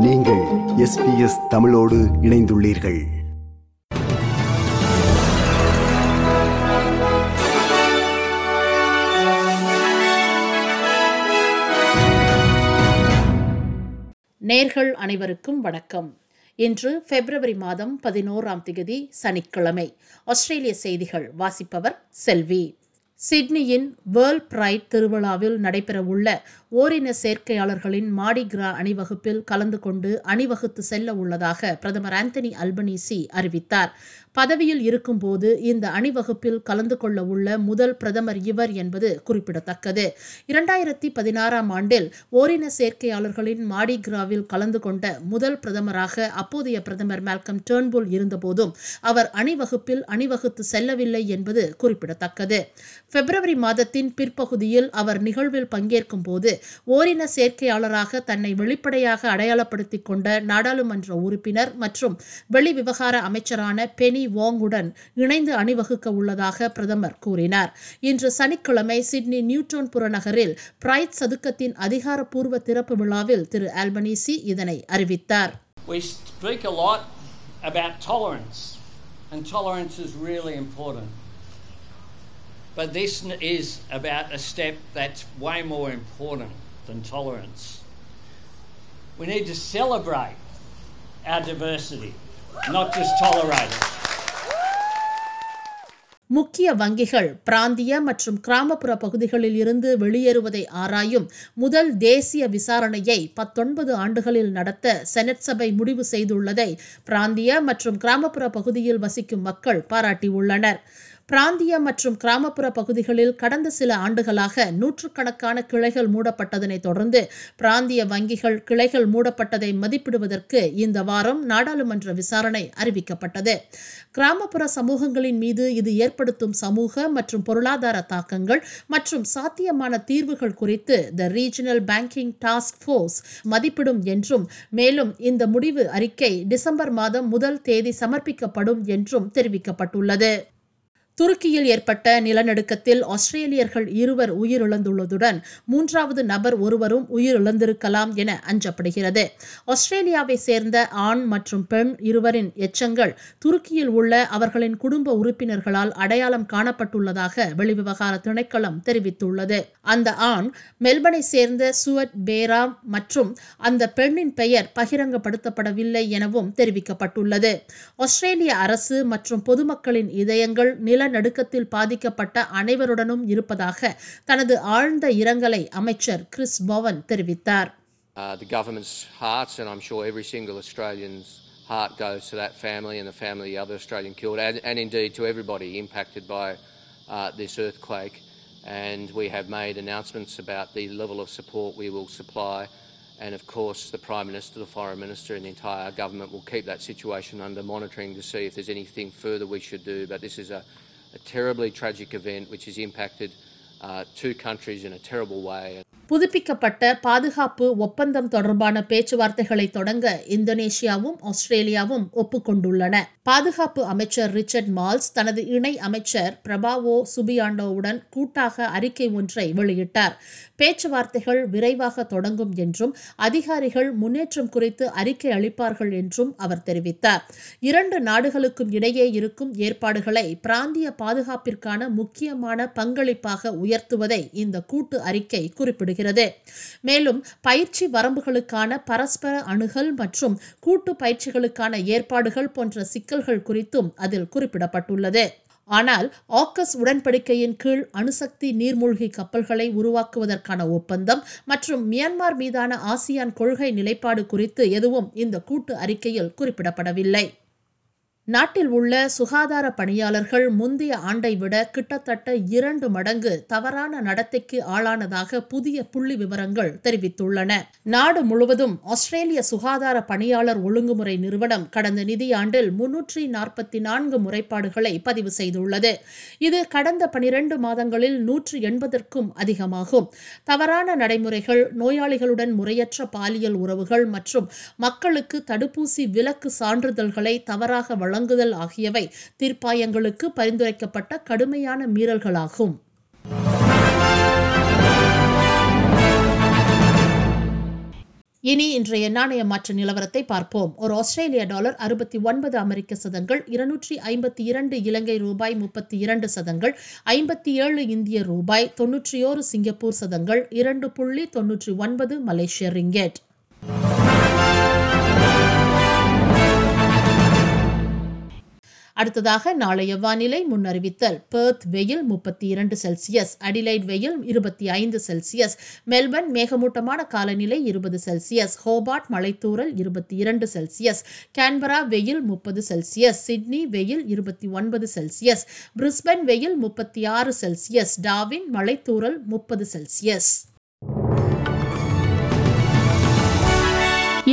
நீங்கள் எஸ்பிஎஸ் தமிழோடு இணைந்துள்ளீர்கள். நேர்கள் அனைவருக்கும் வணக்கம். இன்று பிப்ரவரி மாதம் பதினோராம் திகதி சனிக்கிழமை. ஆஸ்திரேலிய செய்திகள் வாசிப்பவர் செல்வி. சிட்னியின் வேர்ல்ட் பிரைட் திருவிழாவில் நடைபெறவுள்ள ஓரின சேர்க்கையாளர்களின் மாடிகிரா அணிவகுப்பில் கலந்து கொண்டு அணிவகுத்து செல்ல உள்ளதாக பிரதமர் ஆந்தனி அல்பனீசி அறிவித்தார். பதவியில் இருக்கும்போது இந்த அணிவகுப்பில் கலந்து கொள்ள உள்ள முதல் பிரதமர் இவர் என்பது குறிப்பிடத்தக்கது. இரண்டாயிரத்தி பதினாறாம் ஆண்டில் ஓரின சேர்க்கையாளர்களின் மாடிகிராவில் கலந்து கொண்ட முதல் பிரதமராக அப்போதைய பிரதமர் மேல்கம் டேர்ன்புல் இருந்தபோதும் அவர் அணிவகுப்பில் அணிவகுத்து செல்லவில்லை என்பது குறிப்பிடத்தக்கது. பிப்ரவரி மாதத்தின் பிற்பகுதியில் அவர் நிகழ்வில் பங்கேற்கும் போது ஓரின சேர்க்கையாளராக தன்னை வெளிப்படையாக அடையாளப்படுத்திக் கொண்ட நாடாளுமன்ற உறுப்பினர் மற்றும் வெளிவிவகார அமைச்சரான பெனி வாங்குடன் இணைந்து அணிவகுக்க உள்ளதாக பிரதமர் கூறினார் இன்று சனிக்கிழமை சிட்னி நியூட்டோன் புறநகரில் பிரைட் சதுக்கத்தின் அதிகாரப்பூர்வ திறப்பு விழாவில் திரு ஆல்பனீசி இதனை அறிவித்தார் and tolerance is really important. But this is about a step that's way more important than tolerance. We need to celebrate our diversity, not just tolerate it. முக்கிய வங்கிகள் பிராந்திய மற்றும் கிராமப்புற பகுதிகளில் இருந்து வெளியேறுவதை ஆராயும் முதல் தேசிய விசாரணையை பத்தொன்பது ஆண்டுகளில் நடத்த செனட் சபை முடிவு செய்துள்ளதை பிராந்திய மற்றும் கிராமப்புற பகுதியில் வசிக்கும் மக்கள் பாராட்டியுள்ளனர். பிராந்திய மற்றும் கிராமப்புற பகுதிகளில் கடந்த சில ஆண்டுகளாக நூற்றுக்கணக்கான கிளைகள் மூடப்பட்டதனை தொடர்ந்து பிராந்திய வங்கிகள் கிளைகள் மூடப்பட்டதை மதிப்பிடுவதற்கு இந்த வாரம் நாடாளுமன்ற விசாரணை அறிவிக்கப்பட்டது. கிராமப்புற சமூகங்களின் மீது இது ஏற்படுத்தும் சமூக மற்றும் பொருளாதார தாக்கங்கள் மற்றும் சாத்தியமான தீர்வுகள் குறித்து the regional banking task force மதிப்பிடும் என்றும் மேலும் இந்த முடிவு அறிக்கை டிசம்பர் மாதம் முதல் தேதி சமர்ப்பிக்கப்படும் என்றும் தெரிவிக்கப்பட்டுள்ளது. துருக்கியில் ஏற்பட்ட நிலநடுக்கத்தில் ஆஸ்திரேலியர்கள் இருவர் உயிரிழந்துள்ளதுடன் மூன்றாவது நபர் ஒருவரும் உயிரிழந்திருக்கலாம் என அஞ்சப்படுகிறது. ஆஸ்திரேலியாவை சேர்ந்த ஆண் மற்றும் பெண் இருவரின் எச்சங்கள் துருக்கியில் உள்ள அவர்களின் குடும்ப உறுப்பினர்களால் அடையாளம் காணப்பட்டுள்ளதாக வெளிவிவகார திணைக்களம் தெரிவித்துள்ளது. அந்த ஆண் மெல்பனை சேர்ந்த சுவட் பேராம் மற்றும் அந்த பெண்ணின் பெயர் பகிரங்கப்படுத்தப்படவில்லை எனவும் தெரிவிக்கப்பட்டுள்ளது. ஆஸ்திரேலிய அரசு மற்றும் பொதுமக்களின் இதயங்கள் நிலநடுக்கத்தில் பாதிக்கப்பட்ட அனைவருடனும் இருப்பதாக தனது ஆழ்ந்த இரங்கலை அமைச்சர் கிறிஸ் பவன் தெரிவித்தார் Uh, the government's hearts, and I'm sure every single Australian's heart goes to that family and the family of the other Australian killed, and, and indeed to everybody impacted by uh, this earthquake. And we have made announcements about the level of support we will supply. And of course, the Prime Minister, the Foreign Minister, and the entire government will keep that situation under monitoring to see if there's anything further we should do. But this is a, a terribly tragic event which has impacted uh, two countries in a terrible way. புதுப்பிக்கப்பட்ட பாதுகாப்பு ஒப்பந்தம் தொடர்பான பேச்சுவார்த்தைகளை தொடங்க இந்தோனேஷியாவும் ஆஸ்திரேலியாவும் ஒப்புக்கொண்டுள்ளன. பாதுகாப்பு அமைச்சர் Richard malls தனது இணை அமைச்சர் பிரபாவோ சுபியாண்டோவுடன் கூட்டாக அறிக்கை ஒன்றை வெளியிட்டார். பேச்சுவார்த்தைகள் விரைவாக தொடங்கும் என்றும் அதிகாரிகள் முன்னேற்றம் குறித்து அறிக்கை அளிப்பார்கள் என்றும் அவர் தெரிவித்தார். இரண்டு நாடுகளுக்கும் இடையே இருக்கும் ஏற்பாடுகளை பிராந்திய பாதுகாப்பிற்கான முக்கியமான பங்களிப்பாக உயர்த்துவதை இந்த கூட்டு அறிக்கை குறிப்பிடுகிறது. மேலும் பயிற்சி வரம்புகளுக்கான பரஸ்பர அணுகல் மற்றும் கூட்டு பயிற்சிகளுக்கான ஏற்பாடுகள் போன்ற சிக்கல்கள் குறித்தும் அதில் குறிப்பிடப்பட்டுள்ளது. ஆனால் ஆக்கஸ் உடன்படிக்கையின் கீழ் அணுசக்தி நீர்மூழ்கி கப்பல்களை உருவாக்குவதற்கான ஒப்பந்தம் மற்றும் மியான்மர் மீதான ஆசியான் கொள்கை நிலைப்பாடு குறித்து எதுவும் இந்த கூட்டு அறிக்கையில் குறிப்பிடப்படவில்லை. நாட்டில் உள்ள சுகாதார பணியாளர்கள் முந்தைய ஆண்டை விட கிட்டத்தட்ட இரண்டு மடங்கு தவறான நடத்தைக்கு ஆளானதாக புதிய புள்ளி விவரங்கள் தெரிவித்துள்ளன. நாடு முழுவதும் ஆஸ்திரேலிய சுகாதார பணியாளர் ஒழுங்குமுறை நிறுவனம் கடந்த நிதியாண்டில் முன்னூற்றி நாற்பத்தி நான்கு முறைப்பாடுகளை பதிவு செய்துள்ளது. இது கடந்த பனிரெண்டு மாதங்களில் நூற்று எண்பதற்கும் அதிகமாகும். தவறான நடைமுறைகள் நோயாளிகளுடன் முறையற்ற பாலியல் உறவுகள் மற்றும் மக்களுக்கு தடுப்பூசி விலக்கு சான்றிதழ்களை தவறாக வழங்குதல் ஆகியவை தீர்ப்பாயங்களுக்கு பரிந்துரைக்கப்பட்ட கடுமையான மீறல்களாகும். இனி இன்றைய நாணய மாற்ற நிலவரத்தை பார்ப்போம். ஒரு ஆஸ்திரேலிய டாலர் அறுபத்தி ஒன்பது அமெரிக்க சதங்கள் இருநூற்றி ஐம்பத்தி இரண்டு இலங்கை ரூபாய் முப்பத்தி இரண்டு சதங்கள் ஐம்பத்தி ஏழு இந்திய ரூபாய் தொன்னூற்றியோரு சிங்கப்பூர் சதங்கள் இரண்டு புள்ளி தொன்னூற்றி ஒன்பது மலேசிய ரிங்கெட். அடுத்ததாக நாளைய வானிலை முன்னறிவித்தல். பெர்த் வெயில் முப்பத்தி இரண்டு செல்சியஸ் அடிலைட் வெயில் இருபத்தி ஐந்து செல்சியஸ் மெல்பர்ன் மேகமூட்டமான காலநிலை இருபது செல்சியஸ் ஹோபார்ட் மலைத்தூரல் இருபத்தி இரண்டு செல்சியஸ் கேன்பரா வெயில் முப்பது செல்சியஸ் சிட்னி வெயில் இருபத்தி ஒன்பது செல்சியஸ் பிரிஸ்பன் வெயில் முப்பத்தி ஆறு செல்சியஸ் டாவின் மலைத்தூரல் முப்பது செல்சியஸ்